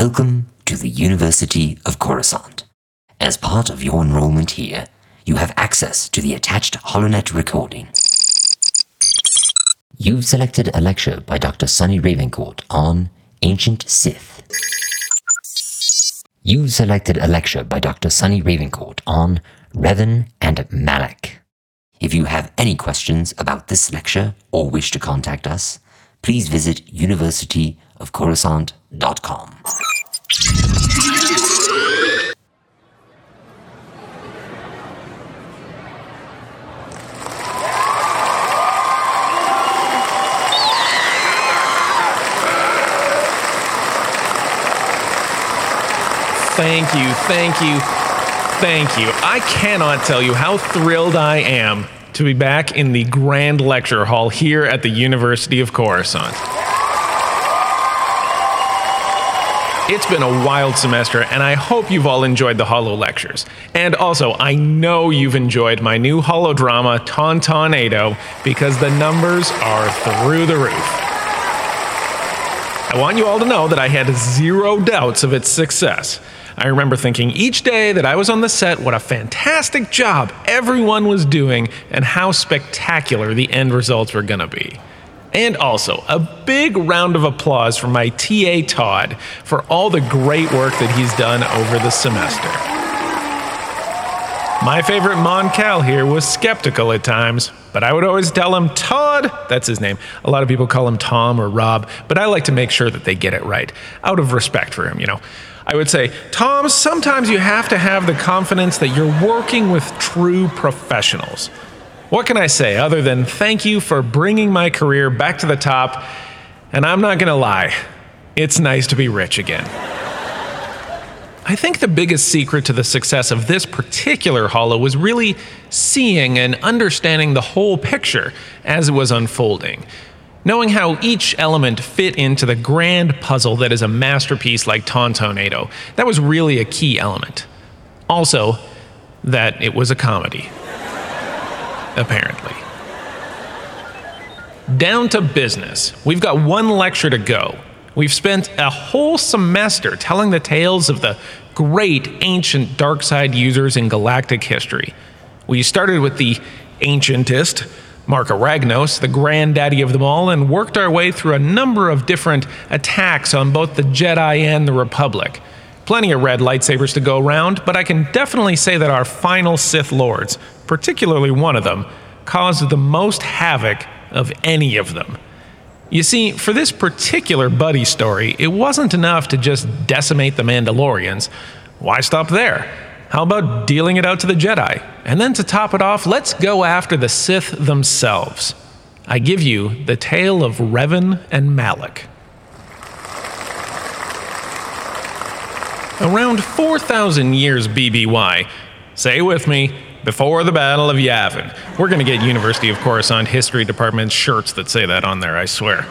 Welcome to the University of Coruscant. As part of your enrollment here, you have access to the attached HoloNet recording. You've selected a lecture by Dr. Sunny Ravencourt on Ancient Sith. You've selected a lecture by Dr. Sunny Ravencourt on Revan and Malak. If you have any questions about this lecture or wish to contact us, please visit universityofcoruscant.com. Thank you, thank you, thank you. I cannot tell you how thrilled I am to be back in the Grand Lecture Hall here at the University of Coruscant. It's been a wild semester, and I hope you've all enjoyed the Holo lectures. And also, I know you've enjoyed my new holodrama, Tauntaunado, because the numbers are through the roof. I want you all to know that I had zero doubts of its success. I remember thinking each day that I was on the set what a fantastic job everyone was doing and how spectacular the end results were going to be. And also, a big round of applause for my TA Todd for all the great work that he's done over the semester. My favorite Mon Cal here was skeptical at times, but I would always tell him, Todd, that's his name. A lot of people call him Tom or Rob, but I like to make sure that they get it right, out of respect for him, you know. I would say, Tom, sometimes you have to have the confidence that you're working with true professionals. What can I say other than thank you for bringing my career back to the top? And I'm not going to lie, it's nice to be rich again. I think the biggest secret to the success of this particular holo was really seeing and understanding the whole picture as it was unfolding. Knowing how each element fit into the grand puzzle that is a masterpiece like Tauntaunado, that was really a key element. Also, that it was a comedy. Apparently. Down to business. We've got one lecture to go. We've spent a whole semester telling the tales of the great ancient dark side users in galactic history. We started with the ancientest, Marka Ragnos, the granddaddy of them all, and worked our way through a number of different attacks on both the Jedi and the Republic. Plenty of red lightsabers to go around, but I can definitely say that our final Sith Lords, particularly one of them, caused the most havoc of any of them. You see, for this particular buddy story, it wasn't enough to just decimate the Mandalorians. Why stop there? How about dealing it out to the Jedi? And then to top it off, let's go after the Sith themselves. I give you the tale of Revan and Malak. Around 4,000 years BBY, say with me, before the Battle of Yavin. We're going to get University of Coruscant History Department shirts that say that on there, I swear.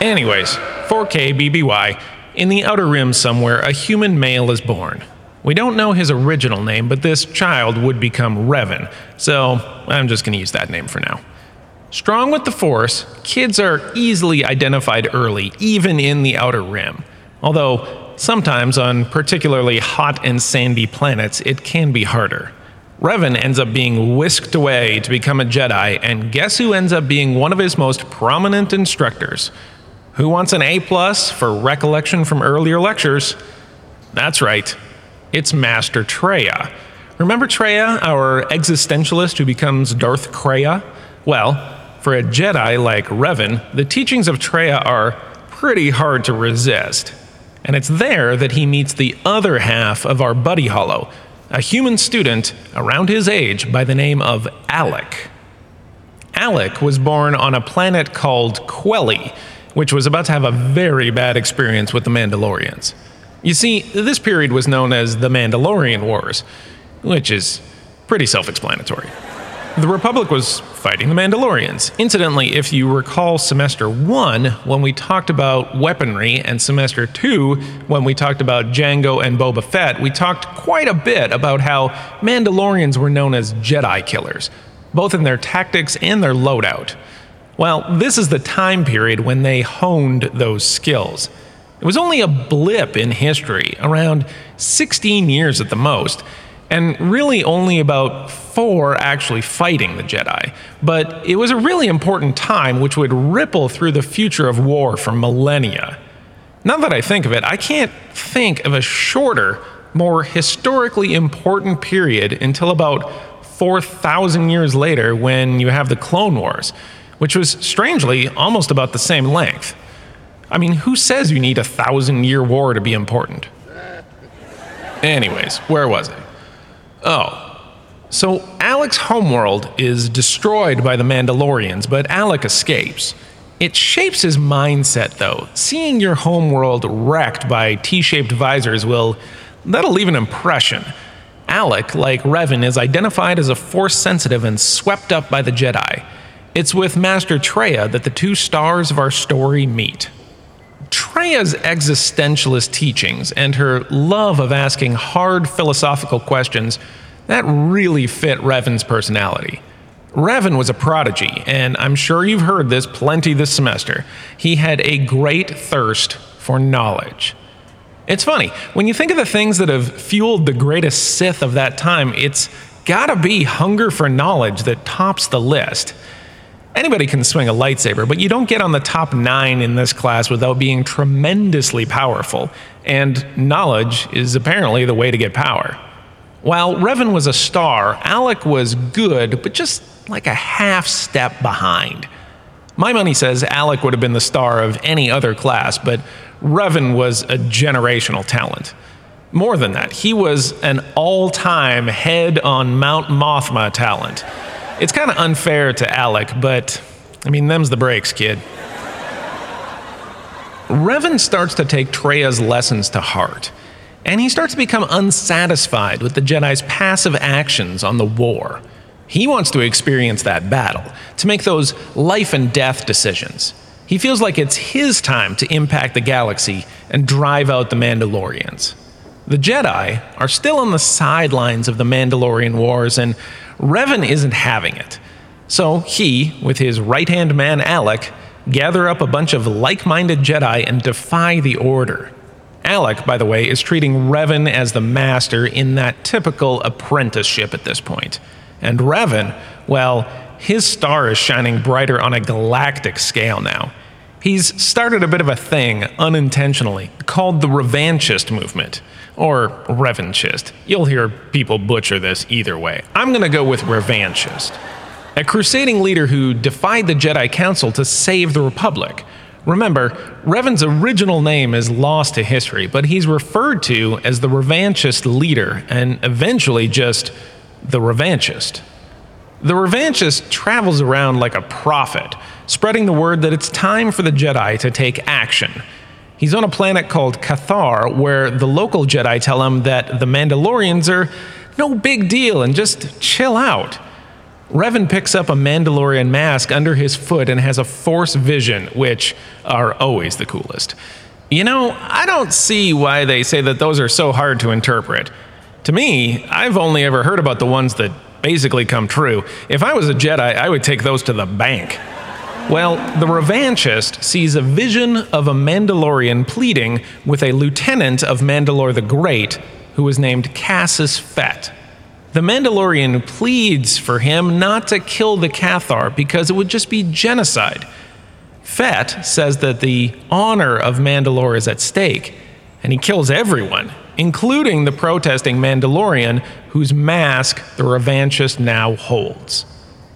Anyways, 4K BBY, in the Outer Rim somewhere, a human male is born. We don't know his original name, but this child would become Revan, so I'm just going to use that name for now. Strong with the Force, kids are easily identified early, even in the Outer Rim. Although, sometimes on particularly hot and sandy planets, it can be harder. Revan ends up being whisked away to become a Jedi, and guess who ends up being one of his most prominent instructors? Who wants an A plus for recollection from earlier lectures? That's right, it's Master Traya. Remember Traya, our existentialist who becomes Darth Kreia? Well, for a Jedi like Revan, the teachings of Traya are pretty hard to resist. And it's there that he meets the other half of our buddy holo, a human student around his age by the name of Alek. Alek was born on a planet called Quelii, which was about to have a very bad experience with the Mandalorians. You see, this period was known as the Mandalorian Wars, which is pretty self explanatory. The Republic was fighting the Mandalorians. Incidentally, if you recall semester one, when we talked about weaponry, and semester two, when we talked about Django and Boba Fett, we talked quite a bit about how Mandalorians were known as Jedi killers, both in their tactics and their loadout. Well, this is the time period when they honed those skills. It was only a blip in history, around 16 years at the most, and really only about four actually fighting the Jedi. But it was a really important time which would ripple through the future of war for millennia. Now that I think of it, I can't think of a shorter, more historically important period until about 4,000 years later when you have the Clone Wars, which was strangely almost about the same length. I mean, who says you need a thousand year war to be important? Anyways, where was I? Oh. So Alek's homeworld is destroyed by the Mandalorians, but Alek escapes. It shapes his mindset, though. Seeing your homeworld wrecked by T shaped visors will. that'll leave an impression. Alek, like Revan, is identified as a Force sensitive and swept up by the Jedi. It's with Master Traya that the two stars of our story meet. Traya's existentialist teachings and her love of asking hard philosophical questions that really fit Revan's personality. Revan was a prodigy, and I'm sure you've heard this plenty this semester. He had a great thirst for knowledge. It's funny, when you think of the things that have fueled the greatest Sith of that time, it's gotta be hunger for knowledge that tops the list. Anybody can swing a lightsaber, but you don't get on the top nine in this class without being tremendously powerful, and knowledge is apparently the way to get power. While Revan was a star, Alek was good, but just like a half step behind. My money says Alek would have been the star of any other class, but Revan was a generational talent. More than that, he was an all time head on Mount Mothma talent. It's kind of unfair to Alek, but I mean, them's the breaks, kid. Revan starts to take Traya's lessons to heart, and he starts to become unsatisfied with the Jedi's passive actions on the war. He wants to experience that battle, to make those life and death decisions. He feels like it's his time to impact the galaxy and drive out the Mandalorians. The Jedi are still on the sidelines of the Mandalorian Wars, and Revan isn't having it. So he, with his right hand man Alek, gather up a bunch of like minded Jedi and defy the Order. Alek, by the way, is treating Revan as the master in that typical apprenticeship at this point. And Revan, well, his star is shining brighter on a galactic scale now. He's started a bit of a thing, unintentionally, called the revanchist movement, or revanchist. You'll hear people butcher this either way. I'm gonna go with revanchist. A crusading leader who defied the Jedi Council to save the Republic. Remember, Revan's original name is lost to history, but he's referred to as the revanchist leader and eventually just the revanchist. The revanchist travels around like a prophet, spreading the word that it's time for the Jedi to take action. He's on a planet called Cathar, where the local Jedi tell him that the Mandalorians are no big deal and just chill out. Revan picks up a Mandalorian mask under his foot and has a Force vision, which are always the coolest. You know, I don't see why they say that those are so hard to interpret. To me, I've only ever heard about the ones that basically come true. If I was a Jedi, I would take those to the bank. Well, the revanchist sees a vision of a Mandalorian pleading with a lieutenant of Mandalore the Great who is named Cassus Fett. The Mandalorian pleads for him not to kill the Cathar because it would just be genocide. Fett says that the honor of Mandalore is at stake, and he kills everyone, including the protesting Mandalorian whose mask the revanchist now holds.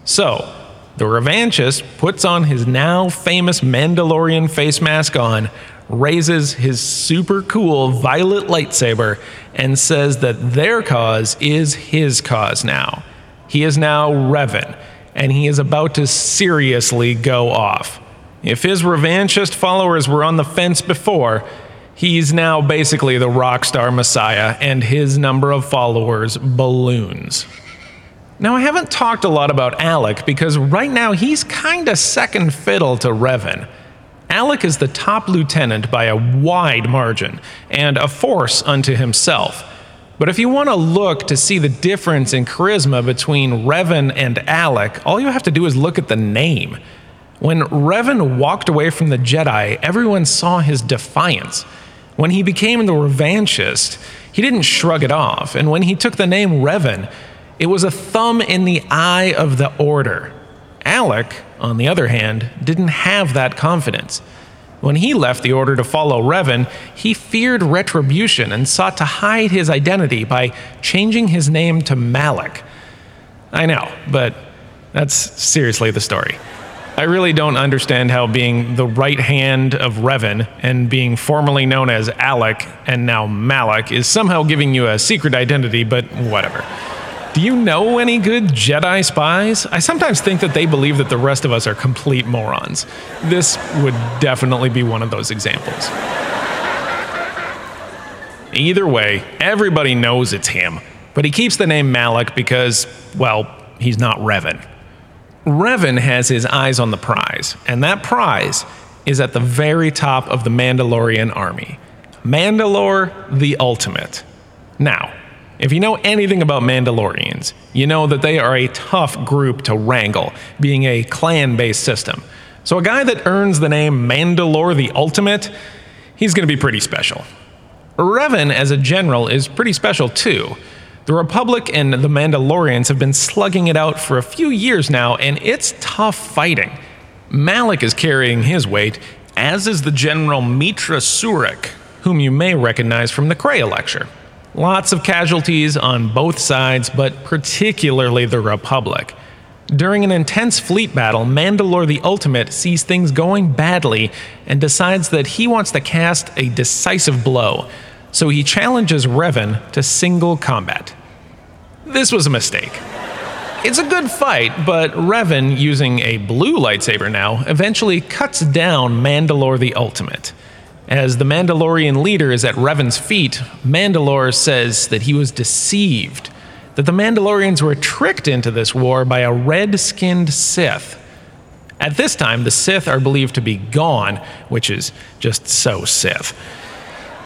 So, the revanchist puts on his now famous Mandalorian face mask on, raises his super cool violet lightsaber, and says that their cause is his cause now. He is now Revan, and he is about to seriously go off. If his revanchist followers were on the fence before, He's now basically the rock star messiah, and his number of followers balloons. Now, I haven't talked a lot about Alek because right now he's kinda second fiddle to Revan. Alek is the top lieutenant by a wide margin and a force unto himself. But if you want to look to see the difference in charisma between Revan and Alek, all you have to do is look at the name. When Revan walked away from the Jedi, everyone saw his defiance. When he became the revanchist, he didn't shrug it off. And when he took the name Revan, it was a thumb in the eye of the Order. Alek, on the other hand, didn't have that confidence. When he left the Order to follow Revan, he feared retribution and sought to hide his identity by changing his name to Malak. I know, but that's seriously the story. I really don't understand how being the right hand of Revan and being formerly known as Alek and now Malak is somehow giving you a secret identity, but whatever. Do you know any good Jedi spies? I sometimes think that they believe that the rest of us are complete morons. This would definitely be one of those examples. Either way, everybody knows it's him, but he keeps the name Malak because, well, he's not Revan. Revan has his eyes on the prize, and that prize is at the very top of the Mandalorian army. Mandalore the Ultimate. If you know anything about Mandalorians, you know that they are a tough group to wrangle, being a clan based system. So, a guy that earns the name Mandalore the Ultimate, he's going to be pretty special. Revan, as a general, is pretty special too. The Republic and the Mandalorians have been slugging it out for a few years now, and it's tough fighting. Malak is carrying his weight, as is the General Meetra Surik, whom you may recognize from the Kreia lecture. Lots of casualties on both sides, but particularly the Republic. During an intense fleet battle, Mandalore the Ultimate sees things going badly and decides that he wants to cast a decisive blow so he challenges Revan to single combat. This was a mistake. It's a good fight, but Revan, using a blue lightsaber now, eventually cuts down Mandalore the Ultimate. As the Mandalorian leader is at Revan's feet, Mandalore says that he was deceived, that the Mandalorians were tricked into this war by a red skinned Sith. At this time, the Sith are believed to be gone, which is just so Sith.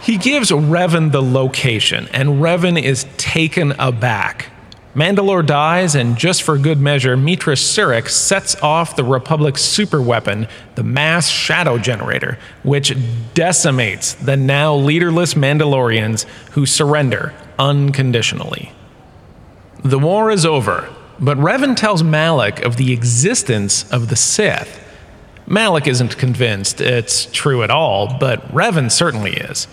He gives Revan the location, and Revan is taken aback. Mandalore dies, and just for good measure, Meetra Surik sets off the Republic's superweapon, the Mass Shadow Generator, which decimates the now leaderless Mandalorians who surrender unconditionally. The war is over, but Revan tells Malak of the existence of the Sith. Malak isn't convinced it's true at all, but Revan certainly is.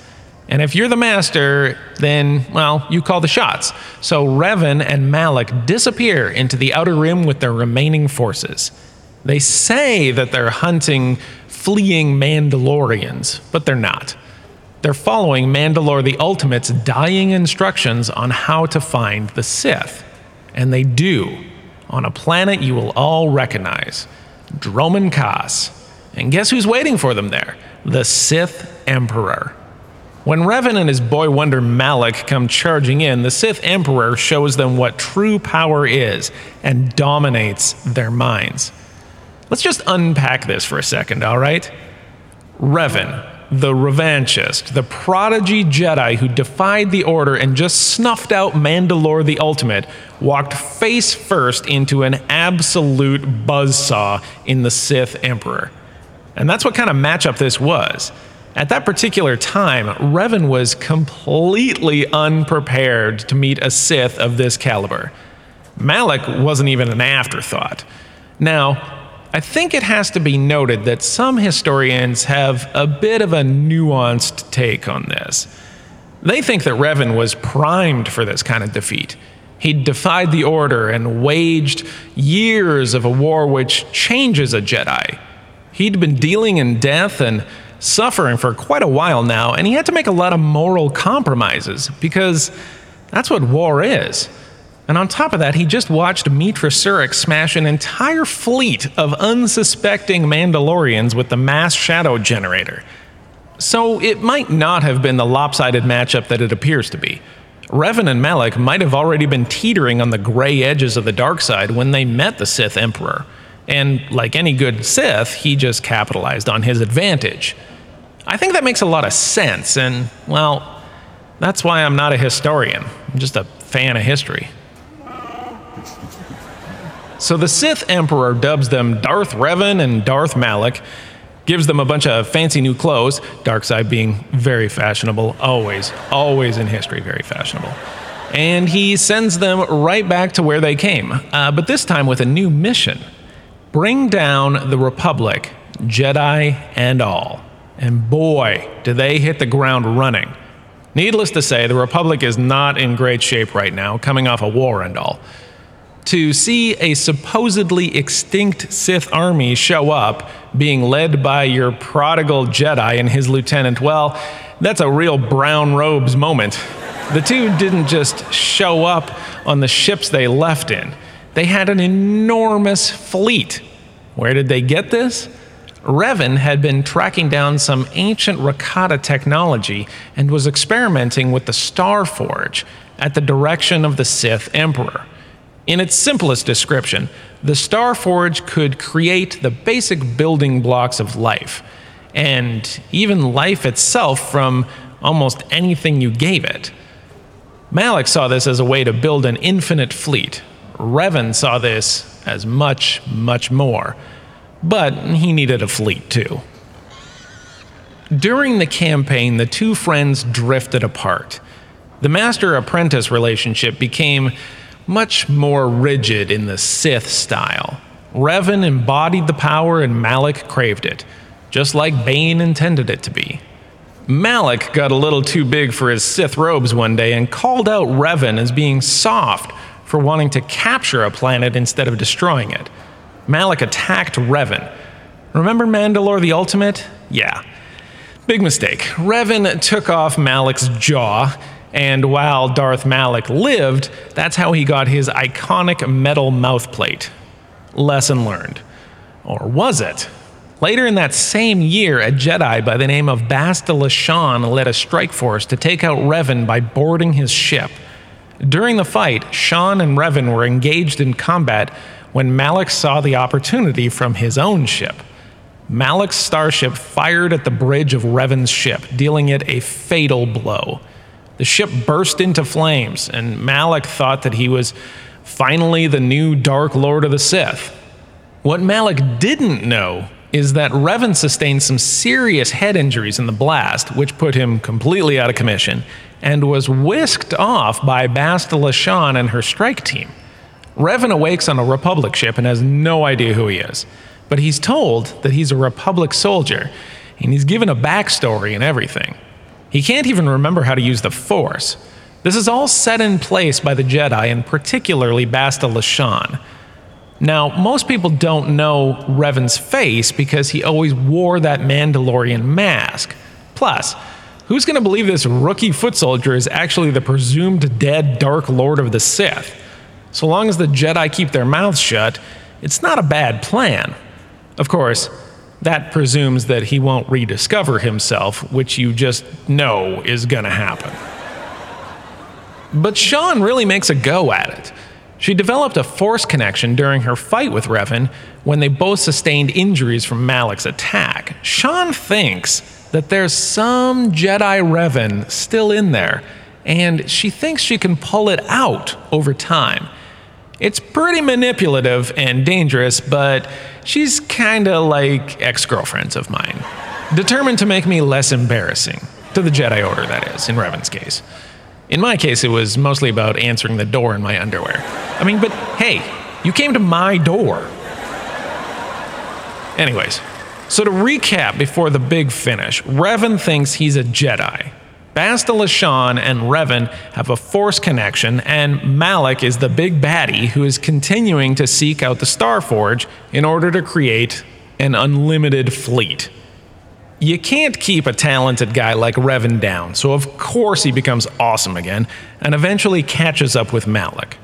And if you're the master, then, well, you call the shots. So Revan and Malak disappear into the Outer Rim with their remaining forces. They say that they're hunting fleeing Mandalorians, but they're not. They're following Mandalore the Ultimate's dying instructions on how to find the Sith. And they do, on a planet you will all recognize Dromund Kaas. And guess who's waiting for them there? The Sith Emperor. When Revan and his boy wonder Malak come charging in, the Sith Emperor shows them what true power is and dominates their minds. Let's just unpack this for a second, all right? Revan, the revanchist, the prodigy Jedi who defied the Order and just snuffed out Mandalore the Ultimate, walked face first into an absolute buzzsaw in the Sith Emperor. And that's what kind of matchup this was. At that particular time, Revan was completely unprepared to meet a Sith of this caliber. Malak wasn't even an afterthought. Now, I think it has to be noted that some historians have a bit of a nuanced take on this. They think that Revan was primed for this kind of defeat. He'd defied the Order and waged years of a war which changes a Jedi. He'd been dealing in death and suffering for quite a while now, and he had to make a lot of moral compromises because that's what war is. And on top of that, he just watched Meetra Surik smash an entire fleet of unsuspecting Mandalorians with the mass shadow generator. So it might not have been the lopsided matchup that it appears to be. Revan and Malak might have already been teetering on the gray edges of the dark side when they met the Sith Emperor. And like any good Sith, he just capitalized on his advantage. I think that makes a lot of sense, and, well, that's why I'm not a historian. I'm just a fan of history. So the Sith Emperor dubs them Darth Revan and Darth Malak, gives them a bunch of fancy new clothes, dark side being very fashionable, always, always in history, very fashionable. And he sends them right back to where they came, uh, but this time with a new mission bring down the Republic, Jedi and all. And boy, do they hit the ground running. Needless to say, the Republic is not in great shape right now, coming off a war and all to see a supposedly extinct Sith army show up being led by your prodigal Jedi and his lieutenant, well, that's a real brown robes moment. The two didn't just show up on the ships they left in, they had an enormous fleet. Where did they get this? Revan had been tracking down some ancient Rakata technology and was experimenting with the Star Forge at the direction of the Sith Emperor. In its simplest description, the Star Forge could create the basic building blocks of life, and even life itself from almost anything you gave it. Malak saw this as a way to build an infinite fleet. Revan saw this as much, much more. But he needed a fleet too. During the campaign, the two friends drifted apart. The master apprentice relationship became much more rigid in the Sith style. Revan embodied the power and Malak craved it, just like Bane intended it to be. Malak got a little too big for his Sith robes one day and called out Revan as being soft for wanting to capture a planet instead of destroying it. Malak attacked Revan. Remember Mandalore the Ultimate? Yeah. Big mistake. Revan took off Malak's jaw and while Darth Malak lived, that's how he got his iconic metal mouthplate. Lesson learned. Or was it? Later in that same year, a Jedi by the name of Bastila Shan led a strike force to take out Revan by boarding his ship. During the fight, Shan and Revan were engaged in combat when Malak saw the opportunity from his own ship. Malak's starship fired at the bridge of Revan's ship, dealing it a fatal blow. The ship burst into flames, and Malak thought that he was finally the new Dark Lord of the Sith. What Malak didn't know is that Revan sustained some serious head injuries in the blast, which put him completely out of commission, and was whisked off by Bastila Shan and her strike team. Revan awakes on a Republic ship and has no idea who he is, but he's told that he's a Republic soldier, and he's given a backstory and everything. He can't even remember how to use the Force. This is all set in place by the Jedi, and particularly Bastila Shan. Now, most people don't know Revan's face because he always wore that Mandalorian mask. Plus, who's going to believe this rookie foot soldier is actually the presumed dead Dark Lord of the Sith? So long as the Jedi keep their mouths shut, it's not a bad plan. Of course, that presumes that he won't rediscover himself, which you just know is to happen. But Shan really makes a go at it. She developed a force connection during her fight with Revan when they both sustained injuries from Malak's attack. Shan thinks that there's some Jedi Revan still in there, and she thinks she can pull it out over time. It's pretty manipulative and dangerous, but she's kinda like ex girlfriends of mine. Determined to make me less embarrassing. To the Jedi Order, that is, in Revan's case. In my case, it was mostly about answering the door in my underwear. I mean, but hey, you came to my door. Anyways, so to recap before the big finish, Revan thinks he's a Jedi. Bastila Shan and Revan have a force connection, and Malak is the big baddie who is continuing to seek out the Star Forge in order to create an unlimited fleet. You can't keep a talented guy like Revan down, so of course he becomes awesome again and eventually catches up with Malak.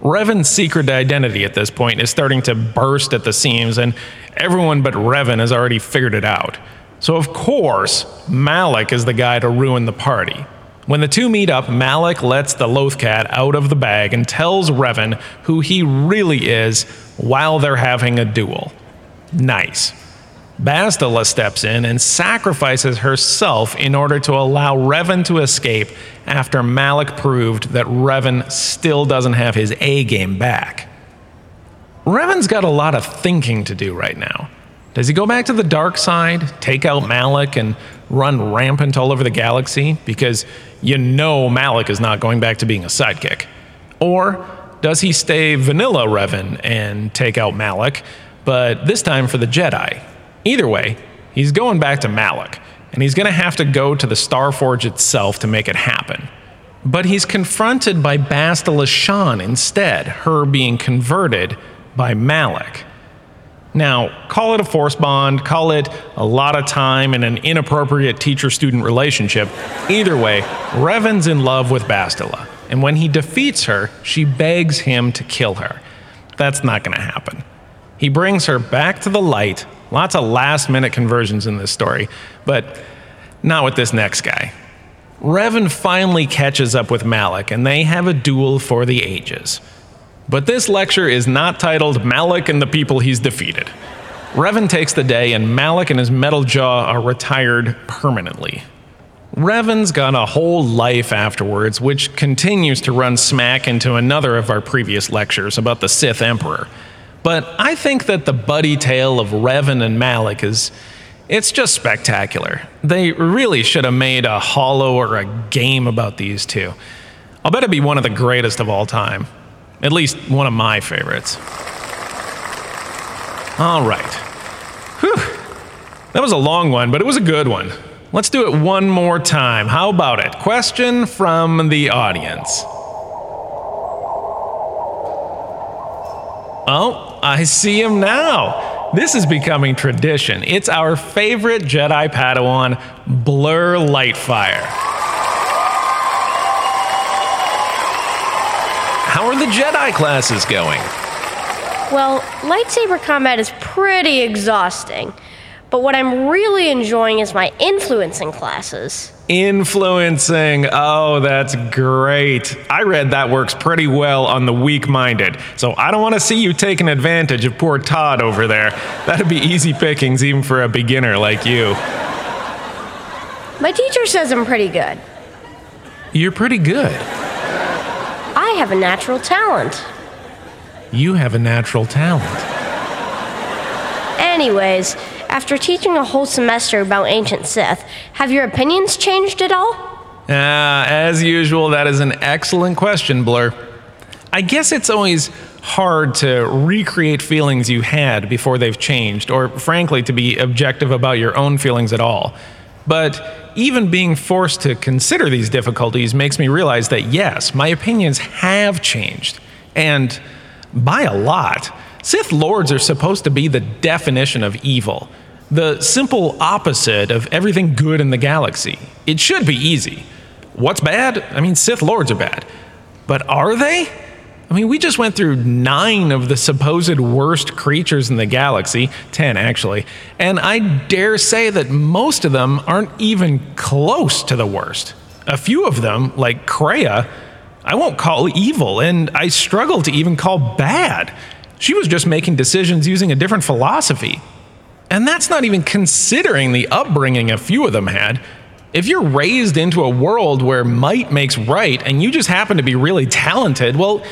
Revan's secret identity at this point is starting to burst at the seams, and everyone but Revan has already figured it out. So, of course, Malak is the guy to ruin the party. When the two meet up, Malak lets the Lothcat out of the bag and tells Revan who he really is while they're having a duel. Nice. Bastila steps in and sacrifices herself in order to allow Revan to escape after Malak proved that Revan still doesn't have his A game back. Revan's got a lot of thinking to do right now. Does he go back to the dark side, take out Malak, and run rampant all over the galaxy? Because you know Malak is not going back to being a sidekick. Or does he stay vanilla Revan and take out Malak, but this time for the Jedi? Either way, he's going back to Malak, and he's going to have to go to the Starforge itself to make it happen. But he's confronted by Bastila Shan instead, her being converted by Malak. Now, call it a force bond, call it a lot of time and an inappropriate teacher student relationship. Either way, Revan's in love with Bastila, and when he defeats her, she begs him to kill her. That's not going to happen. He brings her back to the light. Lots of last minute conversions in this story, but not with this next guy. Revan finally catches up with Malak, and they have a duel for the ages. But this lecture is not titled Malak and the People He's Defeated. Revan takes the day, and Malak and his metal jaw are retired permanently. Revan's got a whole life afterwards, which continues to run smack into another of our previous lectures about the Sith Emperor. But I think that the buddy tale of Revan and Malak is. It's just spectacular. They really should have made a holo or a game about these two. I'll bet it'd be one of the greatest of all time. At least one of my favorites. All right. Whew. That was a long one, but it was a good one. Let's do it one more time. How about it? Question from the audience. Oh, I see him now. This is becoming tradition. It's our favorite Jedi Padawan, Blur Lightfire. How are the Jedi classes going? Well, lightsaber combat is pretty exhausting. But what I'm really enjoying is my influencing classes. Influencing. Oh, that's great. I read that works pretty well on the weak minded. So I don't want to see you taking advantage of poor Todd over there. That'd be easy pickings even for a beginner like you. My teacher says I'm pretty good. You're pretty good. I have a natural talent. You have a natural talent. Anyways, after teaching a whole semester about ancient Sith, have your opinions changed at all? Ah, as usual, that is an excellent question, Blur. I guess it's always hard to recreate feelings you had before they've changed, or frankly, to be objective about your own feelings at all. But even being forced to consider these difficulties makes me realize that yes, my opinions have changed. And by a lot. Sith Lords are supposed to be the definition of evil, the simple opposite of everything good in the galaxy. It should be easy. What's bad? I mean, Sith Lords are bad. But are they? I mean, we just went through nine of the supposed worst creatures in the galaxy, 10 actually, and I dare say that most of them aren't even close to the worst. A few of them, like Kreia, I won't call evil, and I struggle to even call bad. She was just making decisions using a different philosophy. And that's not even considering the upbringing a few of them had. If you're raised into a world where might makes right and you just happen to be really talented, well,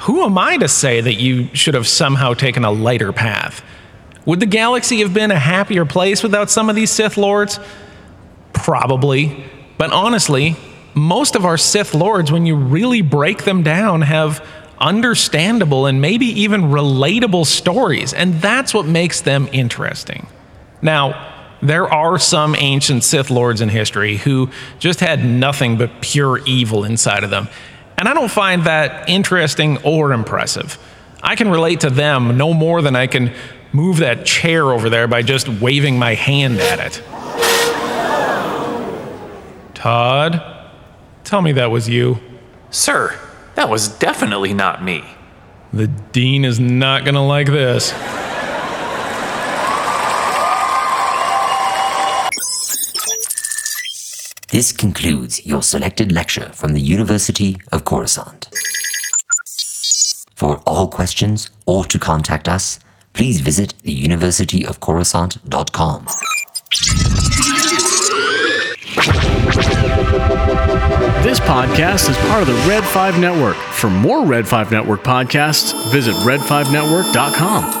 who am I to say that you should have somehow taken a lighter path? Would the galaxy have been a happier place without some of these Sith Lords? Probably. But honestly, most of our Sith Lords, when you really break them down, have understandable and maybe even relatable stories, and that's what makes them interesting. Now, there are some ancient Sith Lords in history who just had nothing but pure evil inside of them, and I don't find that interesting or impressive. I can relate to them no more than I can move that chair over there by just waving my hand at it. Todd, tell me that was you. Sir, that was definitely not me. The dean is not going to like this. This concludes your selected lecture from the University of Coruscant. For all questions or to contact us, please visit theuniversityofcoruscant.com. This podcast is part of the Red 5 Network. For more Red 5 Network podcasts, visit red5network.com.